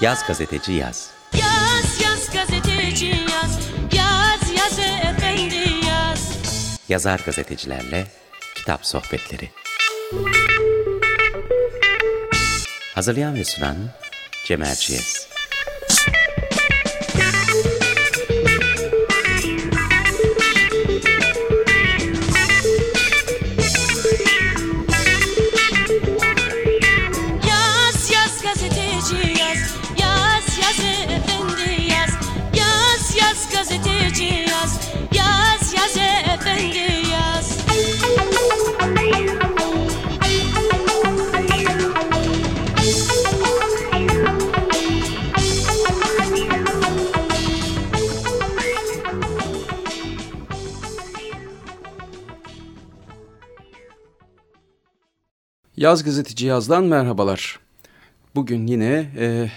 Yaz gazeteci yaz. Yaz yaz gazeteci yaz Yaz yaz efendi yaz Yazar gazetecilerle kitap sohbetleri. Hazırlayan ve sunan Cem Erciyes. Yaz Gazeteci Yaz'dan merhabalar. Bugün yine e,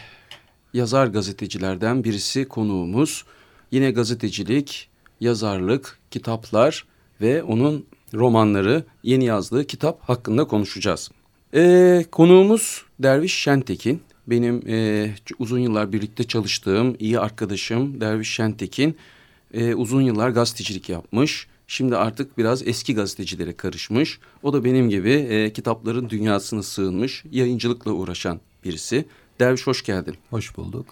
yazar gazetecilerden birisi konuğumuz. Yine gazetecilik, yazarlık, kitaplar ve onun romanları, yeni yazdığı kitap hakkında konuşacağız. E, konuğumuz Derviş Şentekin. Benim e, uzun yıllar birlikte çalıştığım iyi arkadaşım Derviş Şentekin. E, uzun yıllar gazetecilik yapmış. Şimdi artık biraz eski gazetecilere karışmış. O da benim gibi e, kitapların dünyasına sığınmış, yayıncılıkla uğraşan birisi. Derviş hoş geldin. Hoş bulduk.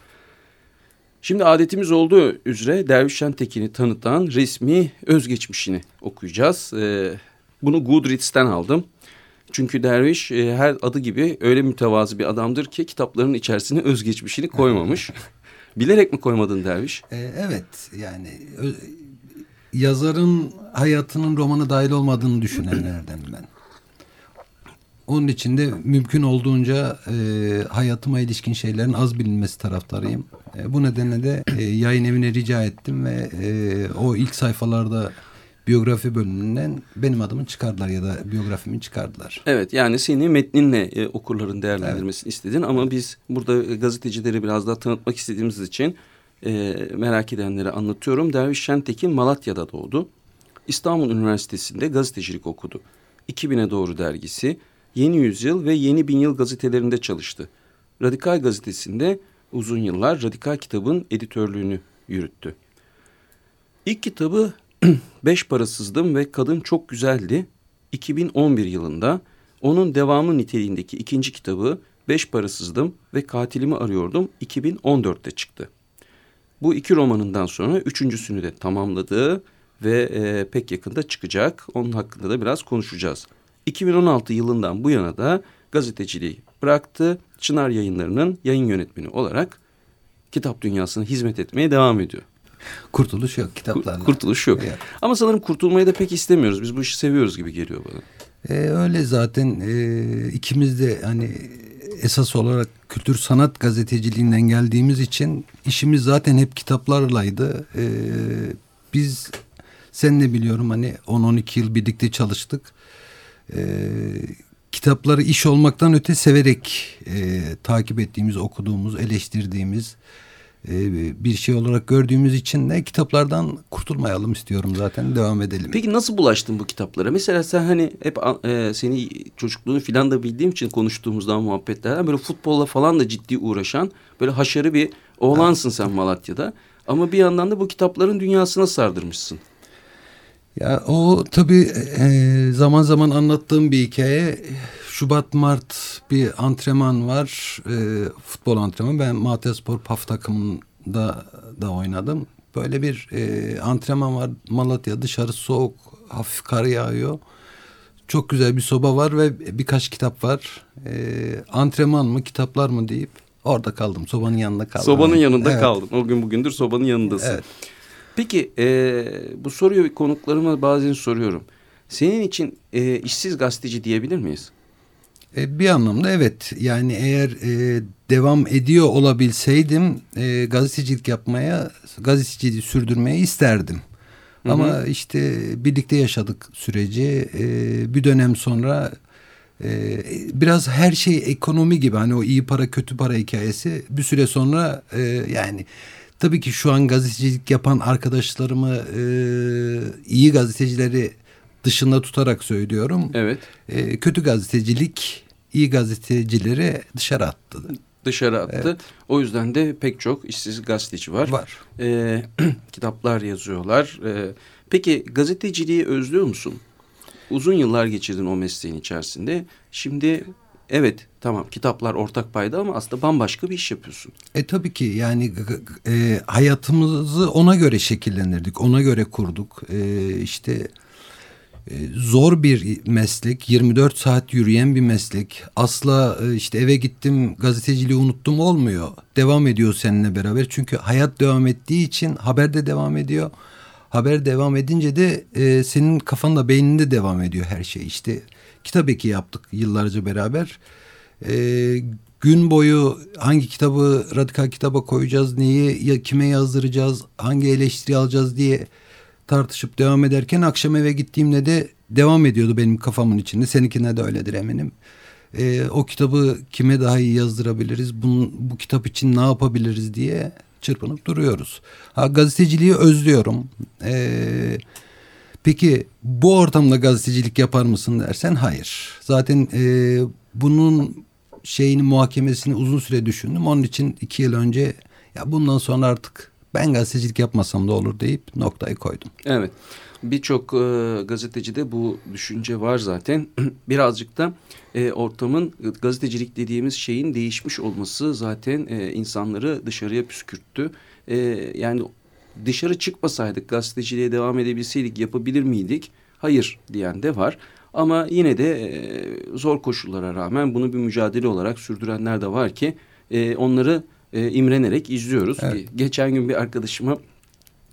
Şimdi adetimiz olduğu üzere Derviş Şentekin'i tanıtan resmi özgeçmişini okuyacağız. E, bunu Goodreads'ten aldım. Çünkü Derviş e, her adı gibi öyle mütevazı bir adamdır ki kitapların içerisine özgeçmişini koymamış. Bilerek mi koymadın Derviş? Ee, evet yani ö- yazarın hayatının romana dahil olmadığını düşünenlerden ben. Onun için de mümkün olduğunca e, hayatıma ilişkin şeylerin az bilinmesi taraftarıyım. E, bu nedenle de e, yayın evine rica ettim ve e, o ilk sayfalarda biyografi bölümünden benim adımı çıkardılar ya da biyografimi çıkardılar. Evet yani seni metninle e, okurların değerlendirmesini istedin ama biz burada e, gazetecileri biraz daha tanıtmak istediğimiz için e, merak edenlere anlatıyorum. Derviş Şentekin Malatya'da doğdu. İstanbul Üniversitesi'nde gazetecilik okudu. 2000'e doğru dergisi, Yeni Yüzyıl ve Yeni Bin Yıl gazetelerinde çalıştı. Radikal gazetesinde uzun yıllar Radikal kitabın editörlüğünü yürüttü. İlk kitabı Beş Parasızdım ve Kadın Çok Güzeldi 2011 yılında onun devamı niteliğindeki ikinci kitabı Beş Parasızdım ve Katilimi Arıyordum 2014'te çıktı. Bu iki romanından sonra üçüncüsünü de tamamladı ve e, pek yakında çıkacak. Onun hakkında da biraz konuşacağız. 2016 yılından bu yana da gazeteciliği bıraktı. Çınar Yayınları'nın yayın yönetmeni olarak kitap dünyasına hizmet etmeye devam ediyor. Kurtuluş yok kitaplarla. Kurtuluş yok. Evet. Ama sanırım kurtulmayı da pek istemiyoruz. Biz bu işi seviyoruz gibi geliyor bana. E, öyle zaten e, ikimiz de hani esas olarak kültür sanat gazeteciliğinden geldiğimiz için işimiz zaten hep kitaplarlaydı. E, biz sen de biliyorum hani 10-12 yıl birlikte çalıştık. E, kitapları iş olmaktan öte severek e, takip ettiğimiz, okuduğumuz, eleştirdiğimiz bir şey olarak gördüğümüz için de kitaplardan kurtulmayalım istiyorum zaten devam edelim. Peki nasıl bulaştın bu kitaplara? Mesela sen hani hep e, seni çocukluğunu filan da bildiğim için konuştuğumuzdan muhabbetlerden böyle futbolla falan da ciddi uğraşan böyle haşarı bir oğlansın sen Malatya'da. Ama bir yandan da bu kitapların dünyasına sardırmışsın. Ya o tabii e, zaman zaman anlattığım bir hikaye. Şubat Mart bir antrenman var. E, futbol antrenmanı. Ben Malatya Spor PAF takımında da oynadım. Böyle bir e, antrenman var. Malatya dışarı soğuk, hafif kar yağıyor. Çok güzel bir soba var ve birkaç kitap var. E, antrenman mı, kitaplar mı deyip orada kaldım. Sobanın yanında kaldım. Sobanın yanında Evet. kaldın. O gün bugündür sobanın yanındasın. Evet. Peki e, bu soruyu konuklarıma bazen soruyorum. Senin için e, işsiz gazeteci diyebilir miyiz? E, bir anlamda evet. Yani eğer e, devam ediyor olabilseydim e, gazetecilik yapmaya, gazeteciliği sürdürmeyi isterdim. Ama işte birlikte yaşadık süreci. E, bir dönem sonra e, biraz her şey ekonomi gibi. Hani o iyi para kötü para hikayesi. Bir süre sonra e, yani tabii ki şu an gazetecilik yapan arkadaşlarımı e, iyi gazetecileri dışında tutarak söylüyorum. Evet. E, kötü gazetecilik iyi gazetecileri dışarı attı. dışarı attı. Evet. O yüzden de pek çok işsiz gazeteci var. Var. Ee, kitaplar yazıyorlar. Ee, peki gazeteciliği özlüyor musun? Uzun yıllar geçirdin o mesleğin içerisinde. Şimdi evet tamam kitaplar ortak payda ama aslında bambaşka bir iş yapıyorsun. E tabii ki yani e, hayatımızı ona göre şekillendirdik, ona göre kurduk. E, işte e, zor bir meslek, 24 saat yürüyen bir meslek. Asla e, işte eve gittim gazeteciliği unuttum olmuyor. Devam ediyor seninle beraber. Çünkü hayat devam ettiği için haber de devam ediyor. Haber devam edince de e, senin kafanda beyninde devam ediyor her şey. İşte kitap eki yaptık yıllarca beraber. E, gün boyu hangi kitabı radikal kitaba koyacağız, neyi ya, kime yazdıracağız, hangi eleştiri alacağız diye tartışıp devam ederken akşam eve gittiğimde de devam ediyordu benim kafamın içinde. Seninkine de öyledir eminim. Ee, o kitabı kime daha iyi yazdırabiliriz, bunun, bu kitap için ne yapabiliriz diye çırpınıp duruyoruz. Ha, gazeteciliği özlüyorum. Ee, peki bu ortamda gazetecilik yapar mısın dersen hayır. Zaten e, bunun şeyini muhakemesini uzun süre düşündüm. Onun için iki yıl önce ya bundan sonra artık ben gazetecilik yapmasam da olur deyip noktayı koydum. Evet. Birçok e, gazetecide bu düşünce var zaten. Birazcık da e, ortamın gazetecilik dediğimiz şeyin değişmiş olması zaten e, insanları dışarıya püskürttü. E, yani dışarı çıkmasaydık gazeteciliğe devam edebilseydik yapabilir miydik? Hayır diyen de var. Ama yine de e, zor koşullara rağmen bunu bir mücadele olarak sürdürenler de var ki e, onları e, imrenerek izliyoruz. Evet. Geçen gün bir arkadaşıma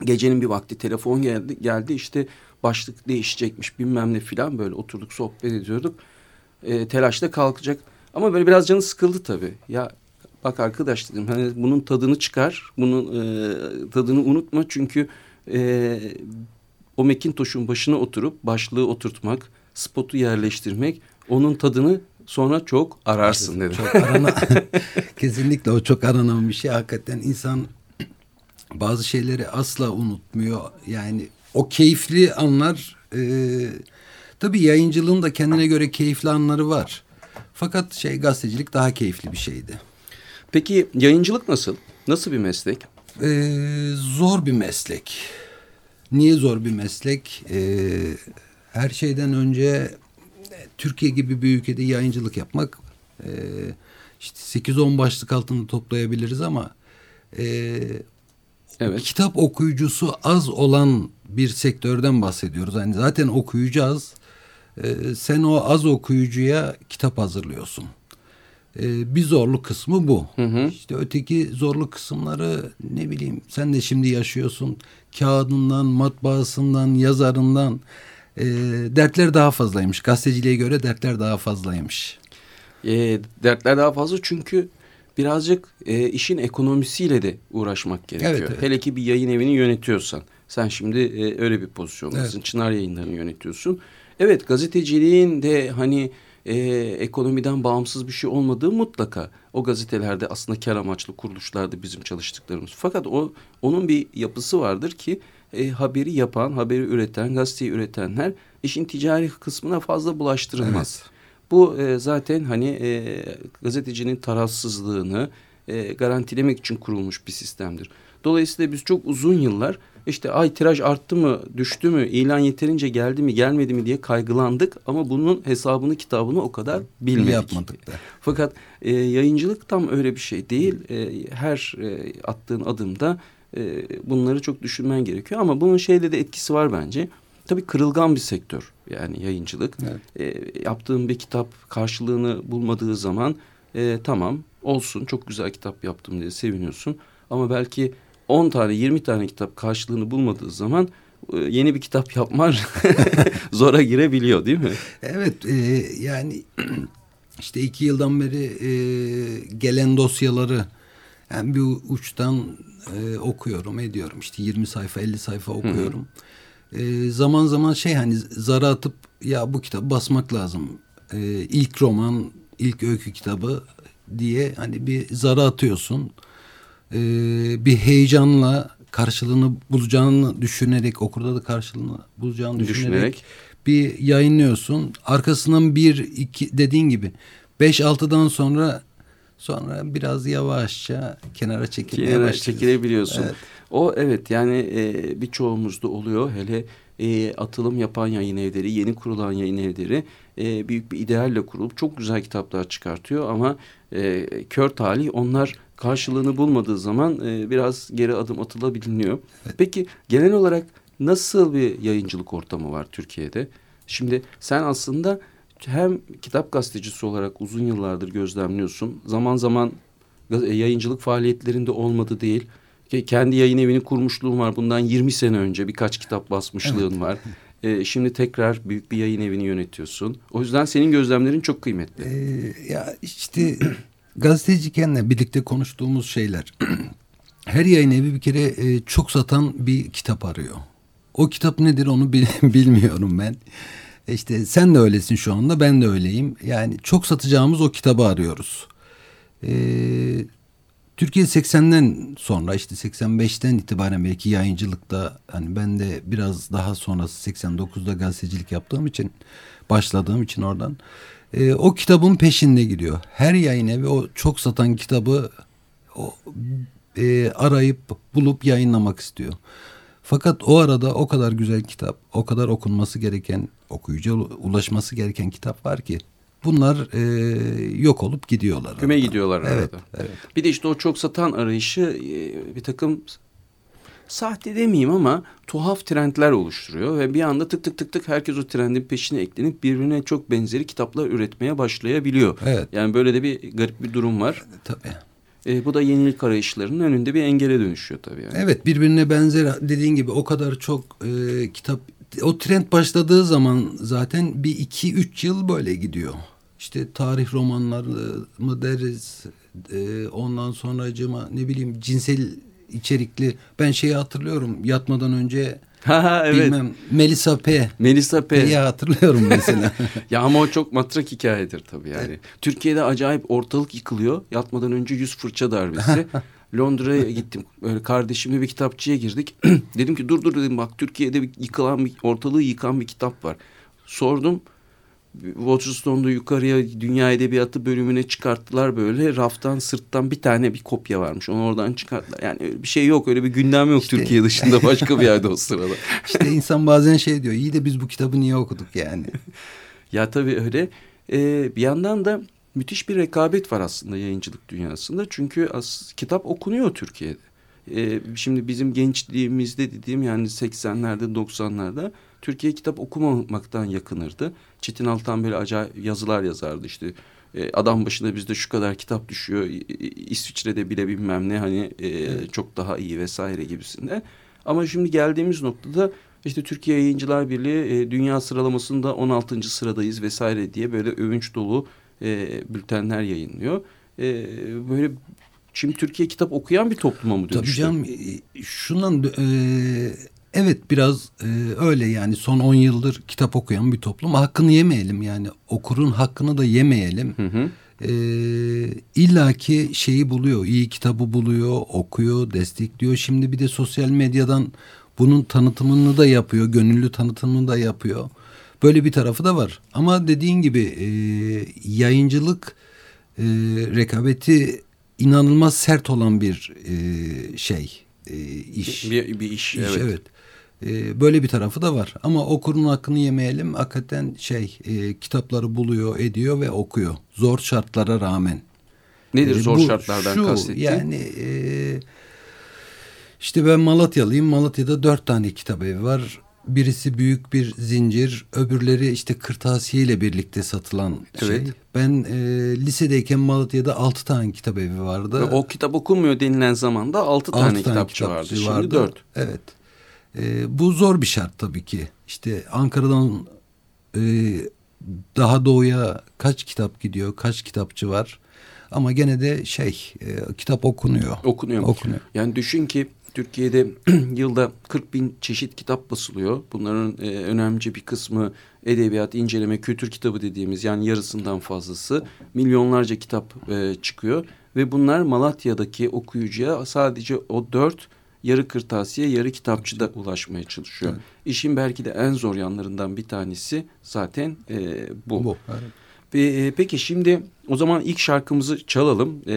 gecenin bir vakti telefon geldi geldi işte başlık değişecekmiş bilmem ne filan böyle oturduk sohbet ediyorduk. E, telaşla kalkacak ama böyle biraz canı sıkıldı tabii. Ya bak arkadaş dedim hani bunun tadını çıkar. Bunun e, tadını unutma çünkü e, o Macintosh'un başına oturup başlığı oturtmak, spotu yerleştirmek onun tadını sonra çok ararsın dedim. Çok arana, kesinlikle o çok aranan bir şey. Hakikaten insan bazı şeyleri asla unutmuyor. Yani o keyifli anlar e, tabii yayıncılığın da kendine göre keyifli anları var. Fakat şey gazetecilik daha keyifli bir şeydi. Peki yayıncılık nasıl? Nasıl bir meslek? Ee, zor bir meslek. Niye zor bir meslek? Ee, her şeyden önce Türkiye gibi bir ülkede yayıncılık yapmak e, işte 8-10 başlık altında toplayabiliriz ama e, Evet. kitap okuyucusu az olan bir sektörden bahsediyoruz. Yani zaten okuyucu az. Ee, sen o az okuyucuya kitap hazırlıyorsun. Ee, bir zorlu kısmı bu. İşte öteki zorlu kısımları ne bileyim sen de şimdi yaşıyorsun. Kağıdından, matbaasından, yazarından e, dertler daha fazlaymış. Gazeteciliğe göre dertler daha fazlaymış. E, dertler daha fazla çünkü birazcık e, işin ekonomisiyle de uğraşmak gerekiyor. Evet, evet. Hele ki bir yayın evini yönetiyorsan. Sen şimdi e, öyle bir pozisyondasın. Evet. Çınar yayınlarını yönetiyorsun. Evet gazeteciliğin de hani e, ekonomiden bağımsız bir şey olmadığı mutlaka. O gazetelerde aslında kar amaçlı kuruluşlardı bizim çalıştıklarımız. Fakat o onun bir yapısı vardır ki e, haberi yapan, haberi üreten, gazeteyi üretenler işin ticari kısmına fazla bulaştırılmaz. Bu e, zaten hani e, gazetecinin tarafsızlığını e, garantilemek için kurulmuş bir sistemdir. Dolayısıyla biz çok uzun yıllar işte ay tiraj arttı mı, düştü mü, ilan yeterince geldi mi, gelmedi mi diye kaygılandık ama bunun hesabını, kitabını o kadar bilmedik. Yapmadık da. Fakat e, yayıncılık tam öyle bir şey değil. E, her e, attığın adımda e, bunları çok düşünmen gerekiyor ama bunun şeyde de etkisi var bence. Tabii kırılgan bir sektör yani yayıncılık. E, yaptığın bir kitap karşılığını bulmadığı zaman e, tamam olsun çok güzel kitap yaptım diye seviniyorsun. Ama belki 10 tane 20 tane kitap karşılığını bulmadığı zaman e, yeni bir kitap yapman zora girebiliyor değil mi? Evet e, yani işte iki yıldan beri e, gelen dosyaları yani bir uçtan e, okuyorum ediyorum işte 20 sayfa 50 sayfa okuyorum. E, zaman zaman şey hani zara atıp ya bu kitabı basmak lazım. E, ilk roman ilk öykü kitabı diye hani bir zara atıyorsun. E, bir heyecanla karşılığını bulacağını düşünerek okurda da karşılığını bulacağını düşünerek, Düşünerek. bir yayınlıyorsun. Arkasından bir iki dediğin gibi 5-6'dan sonra Sonra biraz yavaşça kenara çekilmeye Kenara çekilebiliyorsun. Evet. O evet yani e, birçoğumuzda oluyor. Hele e, atılım yapan yayın evleri, yeni kurulan yayın evleri e, büyük bir idealle kurulup çok güzel kitaplar çıkartıyor. Ama e, kör talih onlar karşılığını bulmadığı zaman e, biraz geri adım atılabiliyor. Peki genel olarak nasıl bir yayıncılık ortamı var Türkiye'de? Şimdi sen aslında hem kitap gazetecisi olarak uzun yıllardır gözlemliyorsun. Zaman zaman e, yayıncılık faaliyetlerinde olmadı değil. Ke- Kendi yayın evini kurmuşluğun var. Bundan 20 sene önce birkaç kitap basmışlığın var. E, şimdi tekrar büyük bir yayın evini yönetiyorsun. O yüzden senin gözlemlerin çok kıymetli. Ee, ya işte gazeteciyken birlikte konuştuğumuz şeyler. Her yayın evi bir kere e, çok satan bir kitap arıyor. O kitap nedir onu bil- bilmiyorum ben. İşte sen de öylesin şu anda ben de öyleyim. Yani çok satacağımız o kitabı arıyoruz. Ee, Türkiye 80'den sonra işte 85'ten itibaren belki yayıncılıkta hani ben de biraz daha sonrası 89'da gazetecilik yaptığım için başladığım için oradan e, o kitabın peşinde gidiyor. Her yayın evi o çok satan kitabı o, e, arayıp bulup yayınlamak istiyor. Fakat o arada o kadar güzel kitap, o kadar okunması gereken, okuyucuya ulaşması gereken kitap var ki bunlar e, yok olup gidiyorlar. Küme aradan. gidiyorlar arada. Evet, evet. Bir de işte o çok satan arayışı e, bir takım sahte demeyeyim ama tuhaf trendler oluşturuyor ve bir anda tık tık tık tık herkes o trendin peşine eklenip birbirine çok benzeri kitaplar üretmeye başlayabiliyor. Evet. Yani böyle de bir garip bir durum var. Tabii. E, bu da yenilik arayışlarının önünde bir engele dönüşüyor tabii yani. Evet birbirine benzer dediğin gibi o kadar çok e, kitap o trend başladığı zaman zaten bir iki üç yıl böyle gidiyor. İşte tarih romanları mı deriz e, ondan sonracıma ne bileyim cinsel içerikli ben şeyi hatırlıyorum yatmadan önce Ha evet. bilmem Melisa P. Melisa P. Diye hatırlıyorum mesela. Ya ama o çok matrak hikayedir tabii yani. Türkiye'de acayip ortalık yıkılıyor. Yatmadan önce yüz fırça darbesi. Londra'ya gittim. Böyle kardeşimle bir kitapçıya girdik. dedim ki dur dur dedim bak Türkiye'de bir yıkılan bir, ortalığı yıkan bir kitap var. Sordum. Waterstone'da yukarıya Dünya Edebiyatı bölümüne çıkarttılar böyle. Raftan sırttan bir tane bir kopya varmış. Onu oradan çıkarttılar. Yani öyle bir şey yok. Öyle bir gündem yok İşte- Türkiye dışında başka bir yerde o sırada. işte insan bazen şey diyor iyi de biz bu kitabı niye okuduk yani. Ya tabii öyle. Ee, bir yandan da müthiş bir rekabet var aslında yayıncılık dünyasında. Çünkü as, kitap okunuyor Türkiye'de. Ee, şimdi bizim gençliğimizde dediğim yani 80'lerde 90'larda Türkiye kitap okumamaktan yakınırdı. Çetin Altan böyle acayip yazılar yazardı işte. E, adam başına bizde şu kadar kitap düşüyor. İsviçre'de bile bilmem ne hani e, çok daha iyi vesaire gibisinden. Ama şimdi geldiğimiz noktada işte Türkiye Yayıncılar Birliği e, dünya sıralamasında 16. sıradayız vesaire diye böyle övünç dolu e, bültenler yayınlıyor. E, böyle şimdi Türkiye kitap okuyan bir topluma mı Tabii dönüştü? canım e, şundan e, evet biraz e, öyle yani son 10 yıldır kitap okuyan bir toplum hakkını yemeyelim yani okurun hakkını da yemeyelim. Hı hı. E, illaki şeyi buluyor iyi kitabı buluyor okuyor destekliyor şimdi bir de sosyal medyadan bunun tanıtımını da yapıyor gönüllü tanıtımını da yapıyor. Böyle bir tarafı da var ama dediğin gibi e, yayıncılık e, rekabeti inanılmaz sert olan bir e, şey e, iş. Bir, bir iş, İş, evet. evet. E, böyle bir tarafı da var ama okurun hakkını yemeyelim hakikaten şey e, kitapları buluyor ediyor ve okuyor zor şartlara rağmen. Nedir E, zor bu şartlardan şu, kastettiğin? Yani e, işte ben Malatyalıyım. Malatya'da dört tane kitap evi var. Birisi büyük bir zincir, öbürleri işte kırtasiye ile birlikte satılan şey. Evet. Ben e, lisedeyken Malatya'da altı tane kitap evi vardı. Ve o kitap okunmuyor denilen zaman da altı tane Altı kitapçı vardı. Şimdi dört. Evet. E, bu zor bir şart tabii ki. İşte Ankara'dan e, daha doğuya kaç kitap gidiyor, kaç kitapçı var. Ama gene de şey, e, kitap okunuyor. Okunuyor. Okunuyor. Yani düşün ki Türkiye'de yılda 40 bin çeşit kitap basılıyor. Bunların e, önemli bir kısmı edebiyat, inceleme, kültür kitabı dediğimiz yani yarısından fazlası. Milyonlarca kitap e, çıkıyor. Ve bunlar Malatya'daki okuyucuya sadece o dört yarı kırtasiye, yarı kitapçıda ulaşmaya çalışıyor. Evet. İşin belki de en zor yanlarından bir tanesi zaten e, bu. Bu. Evet. E, Peki şimdi o zaman ilk şarkımızı çalalım. E,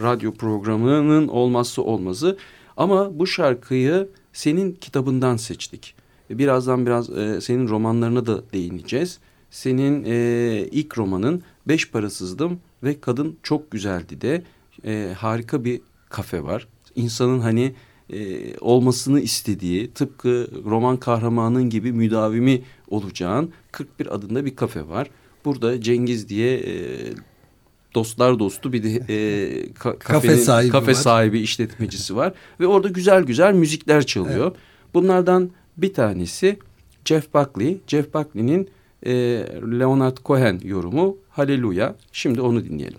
radyo programının olmazsa olmazı. Ama bu şarkıyı senin kitabından seçtik. Birazdan biraz e, senin romanlarına da değineceğiz. Senin e, ilk romanın Beş Parasızdım ve Kadın Çok Güzeldi de e, harika bir kafe var. İnsanın hani e, olmasını istediği tıpkı roman kahramanın gibi müdavimi olacağın 41 adında bir kafe var. Burada Cengiz diye e, dostlar dostu bir de e, ka- Kafe kafenin- sahibi kafe var. sahibi işletmecisi var ve orada güzel güzel müzikler çalıyor. Bunlardan bir tanesi Jeff Buckley. Jeff Buckley'nin e, Leonard Cohen yorumu Haleluya. Şimdi onu dinleyelim.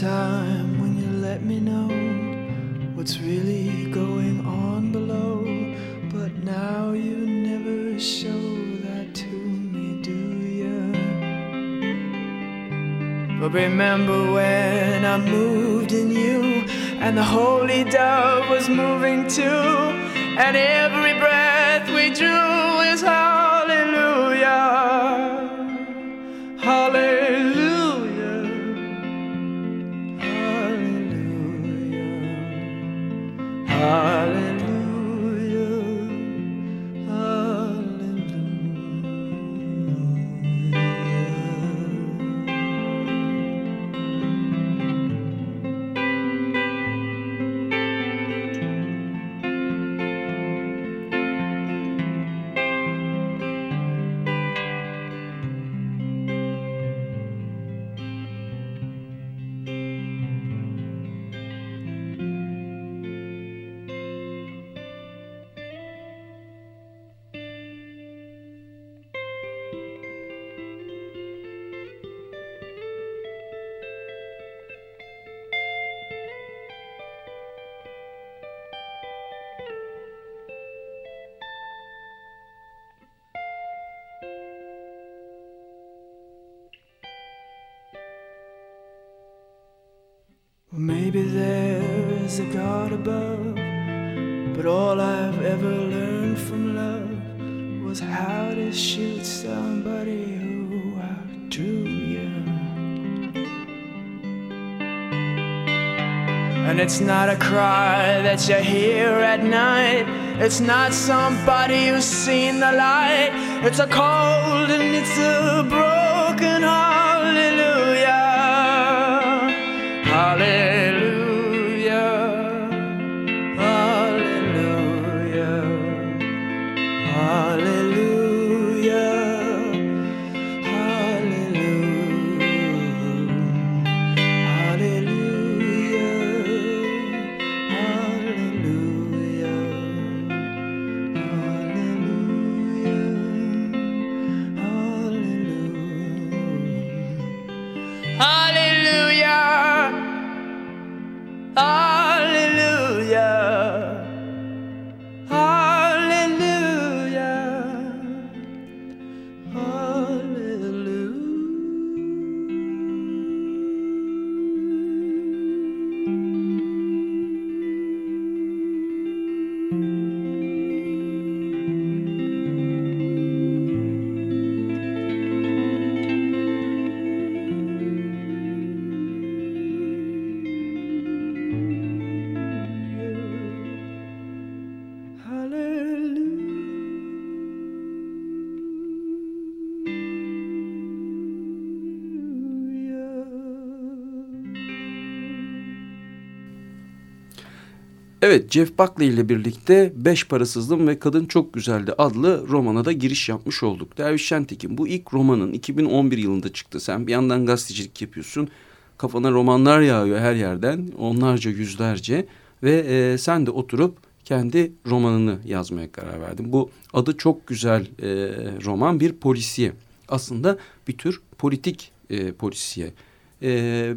Time when you let me know what's really going on below, but now you never show that to me, do you? But remember when I moved in you, and the holy dove was moving too, and every breath we drew is hallelujah. Hallelujah. It's not a cry that you hear at night. It's not somebody who's seen the light. It's a cold and it's a broken hallelujah. Evet Jeff Buckley ile birlikte Beş Parasızlığım ve Kadın Çok Güzeldi adlı romana da giriş yapmış olduk. Derviş Şentekin bu ilk romanın 2011 yılında çıktı. Sen bir yandan gazetecilik yapıyorsun. Kafana romanlar yağıyor her yerden onlarca yüzlerce ve e, sen de oturup kendi romanını yazmaya karar verdin. Bu adı çok güzel e, roman bir polisiye. Aslında bir tür politik e, polisiye. E,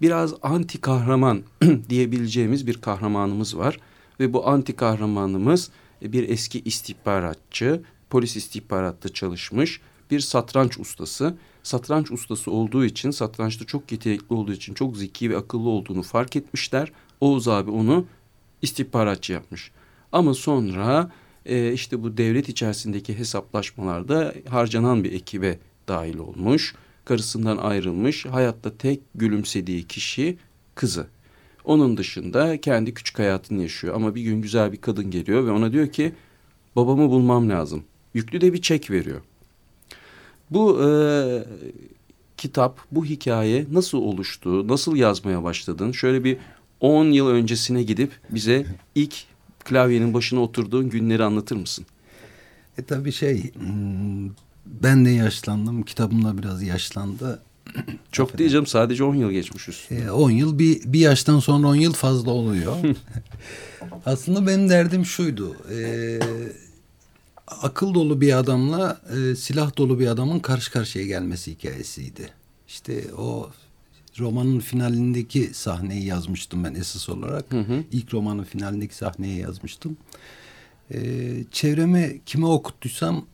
biraz anti kahraman diyebileceğimiz bir kahramanımız var. Ve bu anti kahramanımız bir eski istihbaratçı, polis istihbaratta çalışmış bir satranç ustası. Satranç ustası olduğu için, satrançta çok yetenekli olduğu için, çok zeki ve akıllı olduğunu fark etmişler. Oğuz abi onu istihbaratçı yapmış. Ama sonra e, işte bu devlet içerisindeki hesaplaşmalarda harcanan bir ekibe dahil olmuş karısından ayrılmış, hayatta tek gülümsediği kişi kızı. Onun dışında kendi küçük hayatını yaşıyor ama bir gün güzel bir kadın geliyor ve ona diyor ki babamı bulmam lazım. Yüklü de bir çek veriyor. Bu e, kitap, bu hikaye nasıl oluştu, nasıl yazmaya başladın? Şöyle bir 10 yıl öncesine gidip bize ilk klavyenin başına oturduğun günleri anlatır mısın? E tabii şey hmm, ben de yaşlandım. Kitabım da biraz yaşlandı. Çok diyeceğim sadece 10 yıl geçmiş üstüne. 10 yıl bir, bir yaştan sonra 10 yıl fazla oluyor. Aslında benim derdim şuydu. E, akıl dolu bir adamla e, silah dolu bir adamın karşı karşıya gelmesi hikayesiydi. İşte o romanın finalindeki sahneyi yazmıştım ben esas olarak. Hı hı. İlk romanın finalindeki sahneyi yazmıştım. E, çevreme kime okuttuysam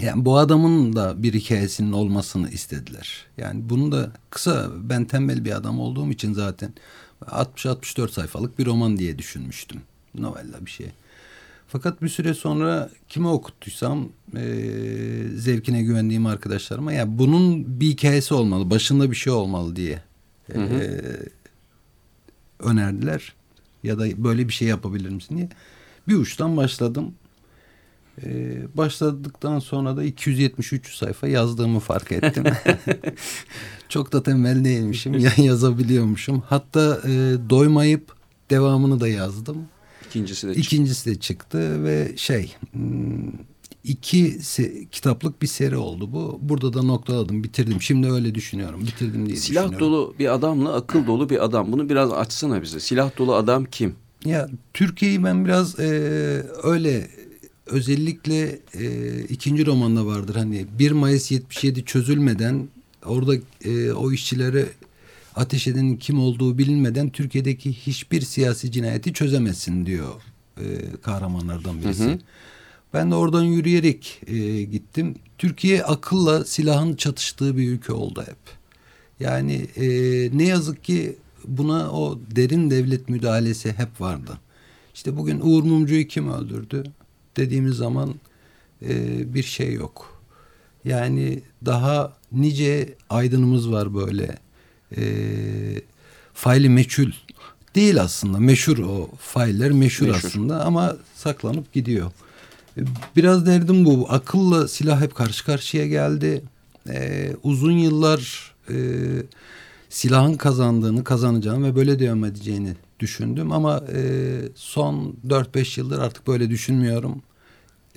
yani bu adamın da bir hikayesinin olmasını istediler. Yani bunu da kısa ben tembel bir adam olduğum için zaten 60-64 sayfalık bir roman diye düşünmüştüm. Novella bir şey. Fakat bir süre sonra kime okuttuysam e, zevkine güvendiğim arkadaşlarıma ya yani bunun bir hikayesi olmalı, başında bir şey olmalı diye e, Hı hı. önerdiler. Ya da böyle bir şey yapabilir misin diye. Bir uçtan başladım. Ee, başladıktan sonra da 273 sayfa yazdığımı fark ettim. Çok da tembel değilmişim. Ya yazabiliyormuşum. Hatta e, doymayıp devamını da yazdım. İkincisi de çıktı. İkincisi de çıktı ve şey hmm, iki kitaplık bir seri oldu bu. Burada da noktaladım, bitirdim. Şimdi öyle düşünüyorum. Bitirdim diye Silah düşünüyorum. dolu bir adamla akıl dolu bir adam. Bunu biraz açsana bize. Silah dolu adam kim? Ya Türkiye'yi ben biraz e, öyle özellikle e, ikinci romanda vardır hani 1 Mayıs 77 çözülmeden orada e, o işçilere ateş edenin kim olduğu bilinmeden Türkiye'deki hiçbir siyasi cinayeti çözemezsin diyor e, kahramanlardan birisi. Hı hı. Ben de oradan yürüyerek e, gittim. Türkiye akılla silahın çatıştığı bir ülke oldu hep. Yani e, ne yazık ki buna o derin devlet müdahalesi hep vardı. İşte bugün Uğur Mumcu'yu kim öldürdü dediğimiz zaman e, bir şey yok. Yani daha nice aydınımız var böyle. E, faili meçhul değil aslında. Meşhur o failler meşhur, Meşhur. aslında ama saklanıp gidiyor. E, Biraz derdim bu. Akılla silah hep karşı karşıya geldi. E, uzun yıllar e, silahın kazandığını, kazanacağını ve böyle devam edeceğini düşündüm. Ama e, son 4-5 yıldır artık böyle düşünmüyorum.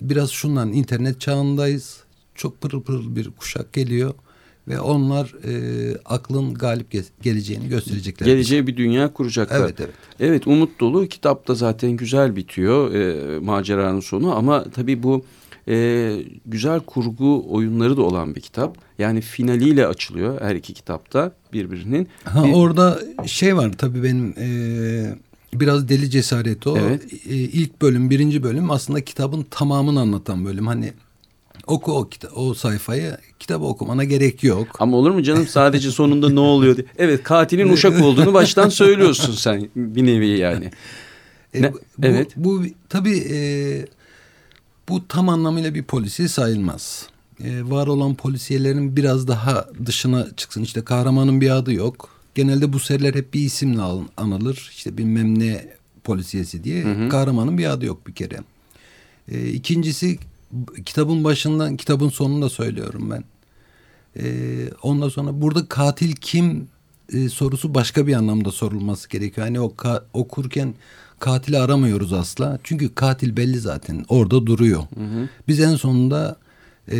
Biraz şundan internet çağındayız. Çok pırıl pırıl bir kuşak geliyor. Ve onlar e, aklın galip ge- geleceğini gösterecekler. Geleceğe bir dünya kuracaklar. Evet evet. Evet umut dolu kitap da zaten güzel bitiyor e, maceranın sonu ama tabii bu e, güzel kurgu oyunları da olan bir kitap. Yani finaliyle açılıyor her iki kitapta birbirinin. Ha, Bir- orada şey var tabii benim e, biraz deli cesareti o. Evet. E, ilk bölüm birinci bölüm aslında kitabın tamamını anlatan bölüm. Hani oku o, kita- o sayfayı kitabı okumana gerek yok. Ama olur mu canım sadece sonunda ne oluyor diye. Evet katilin uşak olduğunu baştan söylüyorsun sen bir nevi yani. E, Ne- bu, evet. Bu, tabii e, bu tam anlamıyla bir polisi sayılmaz. E, var olan polisiyelerin biraz daha dışına çıksın. İşte kahramanın bir adı yok. Genelde bu seriler hep bir isimle anılır. İşte bilmem ne polisiyesi diye. Kahramanın bir adı yok bir kere. E, ikincisi kitabın başından kitabın sonunda söylüyorum ben. E, ondan sonra burada katil kim e, sorusu başka bir anlamda sorulması gerekiyor. Hani o ka- okurken katili aramıyoruz asla. Çünkü katil belli zaten orada duruyor. Biz en sonunda e,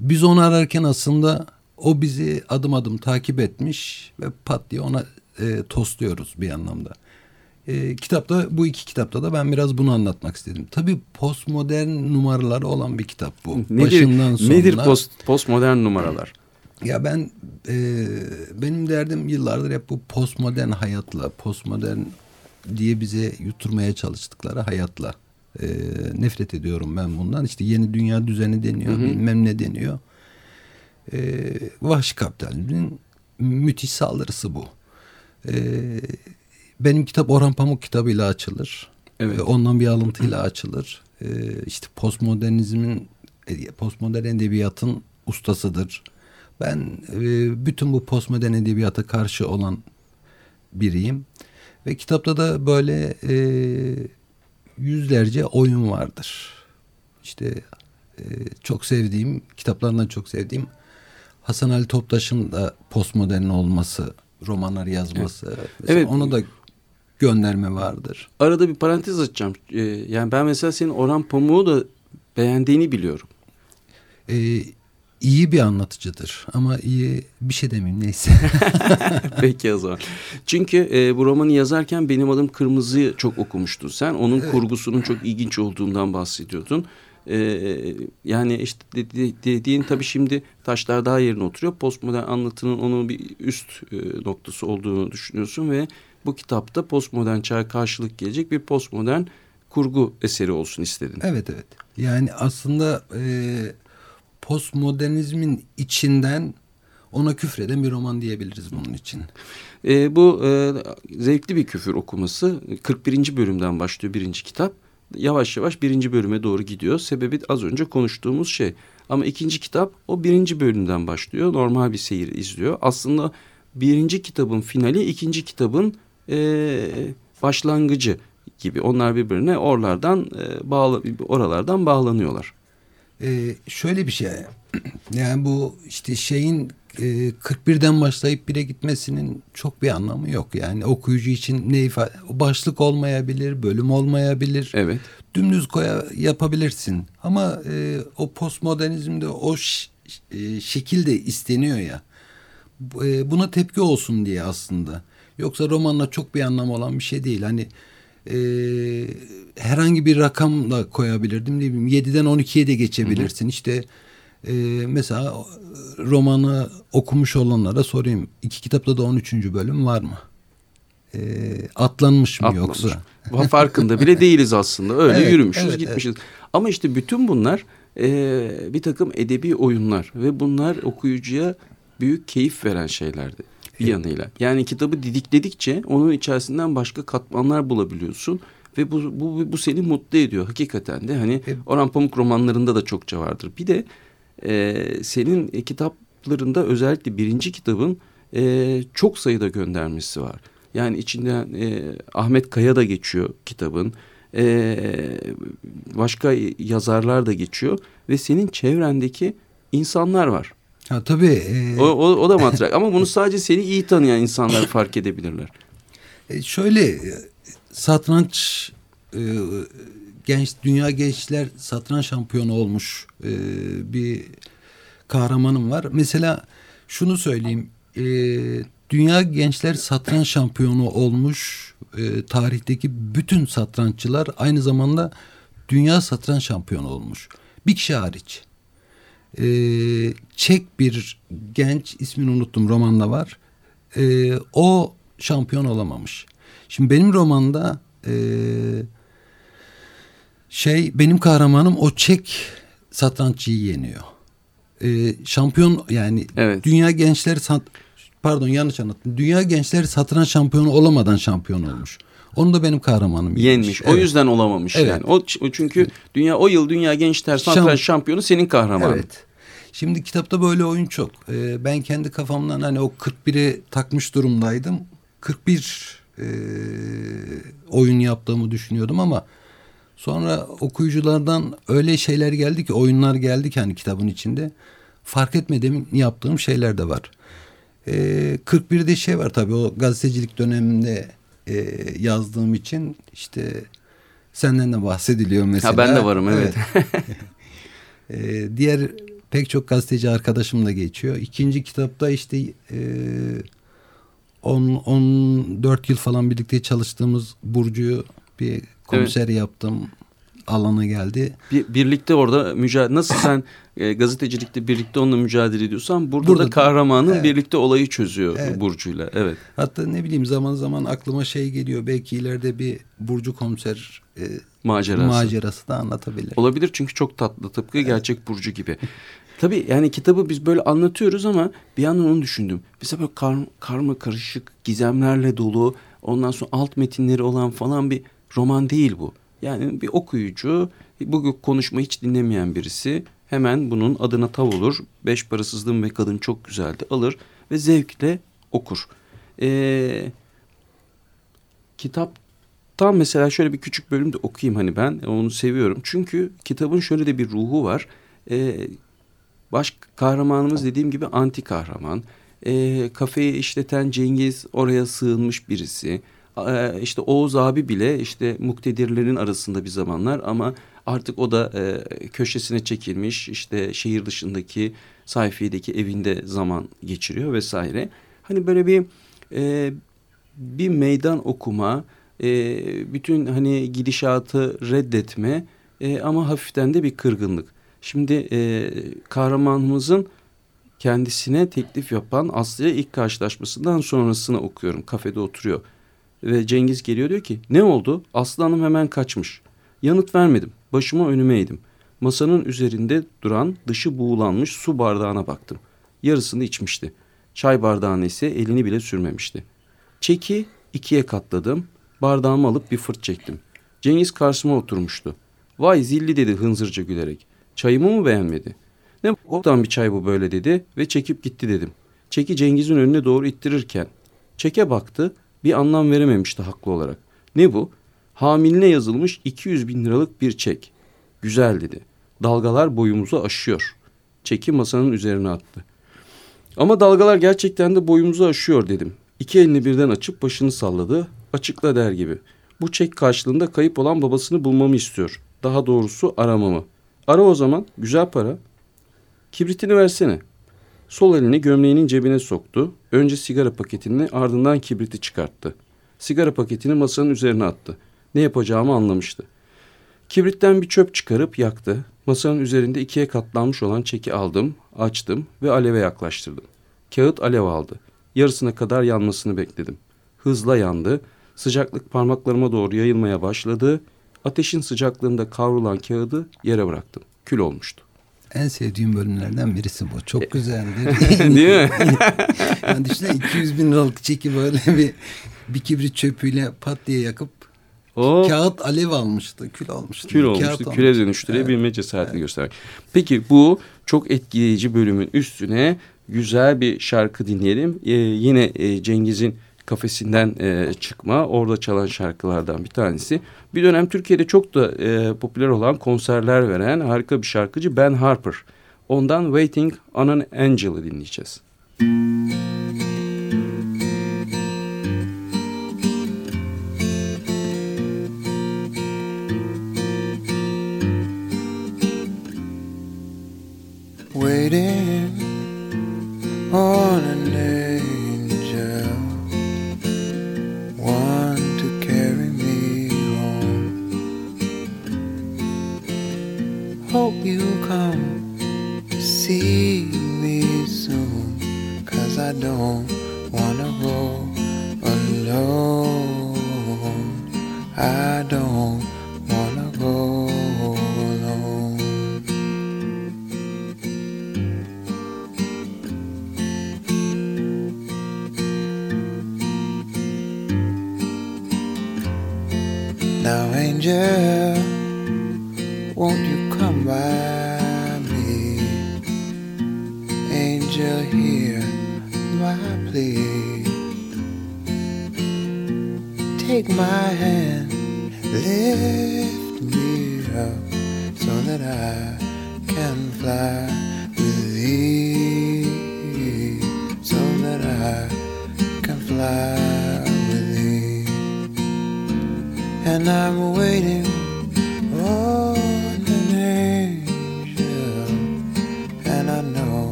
biz onu ararken aslında o bizi adım adım takip etmiş ve pat diye ona e, tosluyoruz bir anlamda. E, kitapta bu iki kitapta da ben biraz bunu anlatmak istedim. Tabii postmodern numaraları olan bir kitap bu. Nedir, Başından sonuna. nedir post, postmodern numaralar? Ya ben e, benim derdim yıllardır hep bu postmodern hayatla, postmodern diye bize yuturmaya çalıştıkları hayatla e, nefret ediyorum ben bundan. İşte yeni dünya düzeni deniyor, bilmem ne deniyor. E, vahşi kapitalizmin müthiş saldırısı bu. E, benim kitap Orhan Pamuk kitabıyla açılır. Evet. E, ondan bir alıntıyla açılır. E, işte postmodernizmin, e, postmodern edebiyatın ustasıdır. Ben e, bütün bu postmodern edebiyata karşı olan biriyim. Ve kitapta da böyle e, yüzlerce oyun vardır. İşte e, çok sevdiğim, kitaplarından çok sevdiğim Hasan Ali Toptaş'ın da postmodern olması, romanlar yazması. Mesela Evet. Ona da gönderme vardır. Arada bir parantez açacağım. Ee, yani ben mesela senin Orhan Pamuk'u da beğendiğini biliyorum. E, iyi bir anlatıcıdır ama iyi bir şey demeyeyim neyse. Peki o zaman. Çünkü e, bu romanı yazarken benim adım Kırmızı'yı çok okumuştun sen. Onun kurgusunun çok ilginç olduğundan bahsediyordun. E, yani işte dedi- dediğin tabii şimdi taşlar daha yerine oturuyor. Postmodern anlatının onun bir üst e, noktası olduğunu düşünüyorsun ve bu kitapta postmodern çağa karşılık gelecek bir postmodern kurgu eseri olsun istedin. Evet evet. Yani aslında e, postmodernizmin içinden ona küfreden bir roman diyebiliriz bunun için. E, bu e, zevkli bir küfür okuması 41. bölümden başlıyor birinci kitap. Yavaş yavaş birinci bölüme doğru gidiyor. Sebebi az önce konuştuğumuz şey. Ama ikinci kitap o birinci bölümden başlıyor. Normal bir seyir izliyor. Aslında birinci kitabın finali ikinci kitabın e, başlangıcı gibi. Onlar birbirine oralardan e, bağlı, oralardan bağlanıyorlar. E, şöyle bir şey. Yani bu işte şeyin e, 41'den başlayıp 1'e gitmesinin çok bir anlamı yok. Yani okuyucu için ne ifade başlık olmayabilir, bölüm olmayabilir. Evet. dümdüz koya yapabilirsin. Ama e, o postmodernizmde o e, şekil de isteniyor ya. E, buna tepki olsun diye aslında. Yoksa romanla çok bir anlamı olan bir şey değil. Hani e, herhangi bir rakamla koyabilirdim. Ne bileyim 7'den 12'ye de geçebilirsin. İşte e, mesela romanı okumuş olanlara sorayım. İki kitapta da 13. bölüm var mı? E, atlanmış mı Atlamış. yoksa? Farkında bile değiliz aslında. Öyle Evet, yürümüşüz, evet, gitmişiz. Ama işte bütün bunlar e, bir takım edebi oyunlar ve bunlar okuyucuya büyük keyif veren şeylerdi bir yanıyla. Yani kitabı didikledikçe onun içerisinden başka katmanlar bulabiliyorsun ve bu bu bu seni mutlu ediyor hakikaten de hani E- Orhan Pamuk romanlarında da çokça vardır. Bir de e, senin kitaplarında özellikle birinci kitabın e, çok sayıda göndermesi var. Yani içinden e, Ahmet Kaya da geçiyor kitabın. E, başka yazarlar da geçiyor ve senin çevrendeki insanlar var. Ha, tabii. e, O, o, o da matrak ama bunu sadece seni iyi tanıyan insanlar fark edebilirler. E, Şöyle satranç e, genç dünya gençler satranç şampiyonu olmuş e, bir kahramanım var. Mesela şunu söyleyeyim. e, dünya gençler satranç şampiyonu olmuş e, tarihteki bütün satranççılar aynı zamanda dünya satranç şampiyonu olmuş. Bir kişi hariç. E, Çek bir genç ismini unuttum romanda var. E, o şampiyon olamamış. Şimdi benim romanda e, şey benim kahramanım o Çek satranççıyı yeniyor. E, şampiyon yani Evet. dünya gençler sat, pardon yanlış anlattım. Dünya gençler satranç şampiyonu olamadan şampiyon olmuş. Onu da benim kahramanım Yenmiş. O Evet. yüzden olamamış Evet. yani. O, o çünkü dünya o yıl dünya gençler satranç Şam- şampiyonu senin kahramanın. Evet. Şimdi kitapta böyle oyun çok. Ee, ben kendi kafamdan hani o 41'i takmış durumdaydım. 41 e, oyun yaptığımı düşünüyordum ama sonra okuyuculardan öyle şeyler geldi ki oyunlar geldi ki hani kitabın içinde. Fark etmediğim yaptığım şeyler de var. Ee, 41'de şey var tabii o gazetecilik döneminde e, yazdığım için işte senden de bahsediliyor mesela. Ha ben de varım evet. Ee, diğer pek çok gazeteci arkadaşım da geçiyor. İkinci kitapta işte e, 10 14 yıl falan birlikte çalıştığımız Burcu'yu bir komiser yaptım. Alana geldi. Bir, birlikte orada mücadele nasıl sen e, gazetecilikte birlikte onunla mücadele ediyorsan burada, Burada da kahramanın Evet. birlikte olayı çözüyor Evet. Burcu'yla. Evet. Hatta ne bileyim zaman zaman aklıma şey geliyor. Belki ileride bir Burcu komiser e, Macerası. macerası da anlatabilir. Olabilir çünkü çok tatlı tıpkı gerçek Burcu gibi. Tabii yani kitabı biz böyle anlatıyoruz ama bir yandan onu düşündüm. Bize böyle kar, karma karışık gizemlerle dolu ondan sonra alt metinleri olan falan bir roman değil bu. Yani bir okuyucu bu konuşma hiç dinlemeyen birisi hemen bunun adına tav olur. Beş parasızlığım ve kadın çok güzeldi alır ve zevkle okur. Ee, kitaptan mesela şöyle bir küçük bölüm de okuyayım hani ben onu seviyorum. Çünkü kitabın şöyle de bir ruhu var. Ee, baş kahramanımız dediğim gibi anti kahraman. Ee, kafeyi işleten Cengiz oraya sığınmış birisi. Ee, işte Oğuz abi bile işte muktedirlerin arasında bir zamanlar ama artık o da e, köşesine çekilmiş işte şehir dışındaki sayfiyedeki evinde zaman geçiriyor vesaire. Hani böyle bir e, bir meydan okuma, e, bütün hani gidişatı reddetme e, ama hafiften de bir kırgınlık. Şimdi e, kahramanımızın kendisine teklif yapan Aslı'ya ilk karşılaşmasından sonrasını okuyorum. Kafede oturuyor ve Cengiz geliyor diyor ki ne oldu? Aslı Hanım hemen kaçmış. Yanıt vermedim. Başıma önüme eğdim. Masanın üzerinde duran dışı buğulanmış su bardağına baktım. Yarısını içmişti. Çay bardağına ise elini bile sürmemişti. Çeki ikiye katladım. Bardağımı alıp bir fırt çektim. Cengiz karşıma oturmuştu. Vay zilli dedi hınzırca gülerek. Çayımı mı beğenmedi? Ne oktan bir çay bu böyle dedi ve çekip gitti dedim. Çeki Cengiz'in önüne doğru ittirirken. Çeke baktı bir anlam verememişti haklı olarak. Ne bu? Hamiline yazılmış 200 bin liralık bir çek. Güzel dedi. Dalgalar boyumuzu aşıyor. Çeki masanın üzerine attı. Ama dalgalar gerçekten de boyumuzu aşıyor dedim. İki elini birden açıp başını salladı. Açıkla der gibi. Bu çek karşılığında kayıp olan babasını bulmamı istiyor. Daha doğrusu aramamı. Ara o zaman. Güzel para. Kibritini versene. Sol elini gömleğinin cebine soktu. Önce sigara paketini ardından kibriti çıkarttı. Sigara paketini masanın üzerine attı. Ne yapacağımı anlamıştı. Kibritten bir çöp çıkarıp yaktı. Masanın üzerinde ikiye katlanmış olan çeki aldım, açtım ve aleve yaklaştırdım. Kağıt alev aldı. Yarısına kadar yanmasını bekledim. Hızla yandı. Sıcaklık parmaklarıma doğru yayılmaya başladı. Ateşin sıcaklığında kavrulan kağıdı yere bıraktım. Kül olmuştu. En sevdiğim bölümlerden birisi bu. Çok güzeldir. Değil mi? yani düşünsene 200 bin liralık çeki böyle bir bir kibrit çöpüyle pat diye yakıp O kağıt alev almıştı, kül almıştı. kül olmuştu. Küle dönüştürebilme cesaretini göstermek. Peki bu çok etkileyici bölümün üstüne güzel bir şarkı dinleyelim. Ee, yine e, Cengiz'in kafesinden e, çıkma orada çalan şarkılardan bir tanesi. Bir dönem Türkiye'de çok da e, popüler olan konserler veren harika bir şarkıcı Ben Harper. Ondan Waiting on an Angel'ı dinleyeceğiz. waiting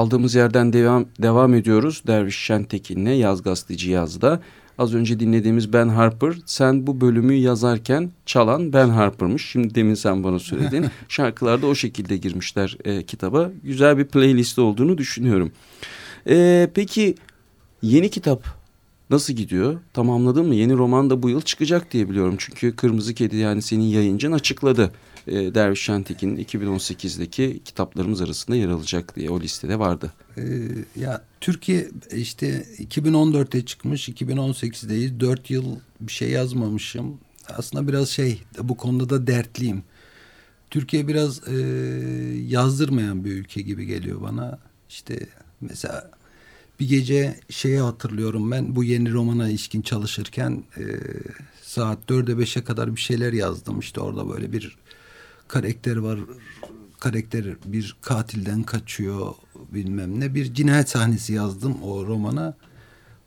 kaldığımız yerden devam devam ediyoruz. Derviş Şentekin'le Yaz Gazeteci Yaz'da. Az önce dinlediğimiz Ben Harper. Sen bu bölümü yazarken çalan Ben Harper'mış. Şimdi demin sen bana söyledin. Şarkılar da o şekilde girmişler e, kitaba. Güzel bir playlist olduğunu düşünüyorum. E, peki yeni kitap nasıl gidiyor? Tamamladın mı? Yeni roman da bu yıl çıkacak diye biliyorum. Çünkü Kırmızı Kedi yani senin yayıncın açıkladı. E, Derviş Şentekin'in 2018'deki kitaplarımız arasında yer alacak diye o listede vardı. Ee, ya Türkiye işte 2014'te çıkmış, 2018'deyiz. Dört yıl bir şey yazmamışım. Aslında biraz şey bu konuda da dertliyim. Türkiye biraz e, yazdırmayan bir ülke gibi geliyor bana. İşte mesela bir gece şeyi hatırlıyorum ben bu yeni romana ilişkin çalışırken e, saat dörde beşe kadar bir şeyler yazdım. İşte orada böyle bir karakter var. Karakter bir katilden kaçıyor bilmem ne. Bir cinayet sahnesi yazdım o romana.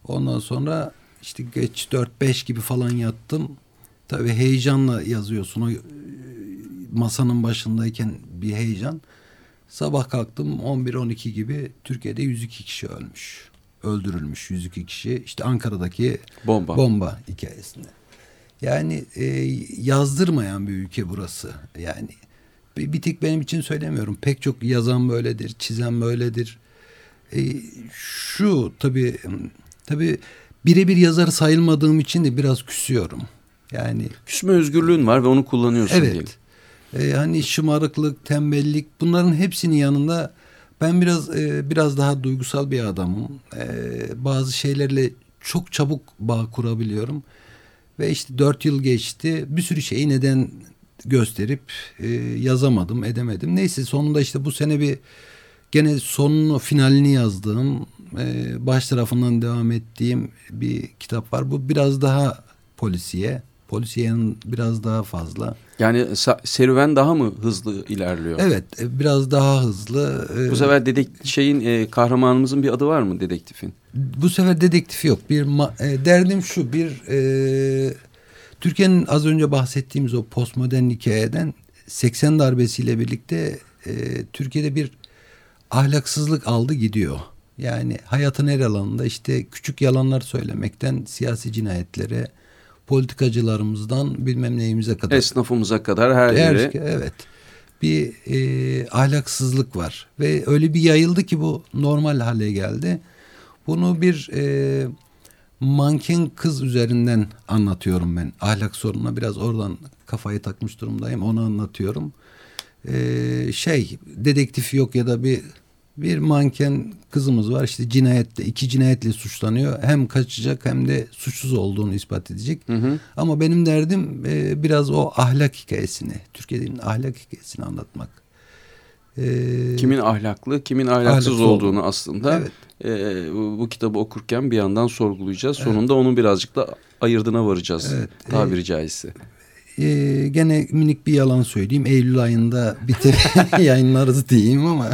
Ondan sonra işte geç dört beş gibi falan yattım. Tabii heyecanla yazıyorsun. O e, masanın başındayken bir heyecan. Sabah kalktım 11-12 gibi Türkiye'de 102 kişi ölmüş. Öldürülmüş 102 kişi. İşte Ankara'daki Bomba. bomba hikayesinde. Yani e, yazdırmayan bir ülke burası. Yani bir, bir tek benim için söylemiyorum. Pek çok yazan böyledir, çizen böyledir. E, şu tabii tabii birebir yazar sayılmadığım için de biraz küsüyorum. Yani Küsme özgürlüğün var ve onu kullanıyorsun diyelim. Evet. Hani şımarıklık, tembellik bunların hepsinin yanında ben biraz e, biraz daha duygusal bir adamım. Ee, bazı şeylerle çok çabuk bağ kurabiliyorum. Ve işte dört yıl geçti. Bir sürü şeyi neden gösterip e, yazamadım, edemedim. Neyse sonunda işte bu sene bir gene sonunu, finalini yazdığım, e, baş tarafından devam ettiğim bir kitap var. Bu biraz daha polisiye. Polisiyenin biraz daha fazla. Yani serüven daha mı hızlı ilerliyor? Evet, e, biraz daha hızlı. E, Bu sefer dedek şeyin e, kahramanımızın bir adı var mı dedektifin? Bu sefer dedektif yok. Bir e, derdim şu bir e, Türkiye'nin az önce bahsettiğimiz o postmodern hikayeden 80 darbesiyle birlikte e, Türkiye'de bir ahlaksızlık aldı gidiyor. Yani hayatın her alanında işte küçük yalanlar söylemekten siyasi cinayetlere, politikacılarımızdan bilmem neyimize kadar. Esnafımıza kadar her Her- yere. evet. Bir e, ahlaksızlık var ve öyle bir yayıldı ki bu normal hale geldi. Bunu bir e, manken kız üzerinden anlatıyorum ben. Ahlak sorununa biraz oradan kafayı takmış durumdayım. Onu anlatıyorum. E, şey dedektif yok ya da bir bir manken kızımız var işte cinayetle iki cinayetle suçlanıyor. Hem kaçacak hem de suçsuz olduğunu ispat edecek. Hı hı. Ama benim derdim e, biraz o ahlak hikayesini, Türkiye'nin ahlak hikayesini anlatmak. E, Kimin ahlaklı, kimin ahlaksız Ahlaksız olduğunu aslında Evet. e, bu, bu kitabı okurken bir yandan sorgulayacağız. Sonunda onun birazcık da ayırdına varacağız. Evet. Tabiri E, caizse. e, gene minik bir yalan söyleyeyim. Eylül ayında bitir yayınlarız diyeyim ama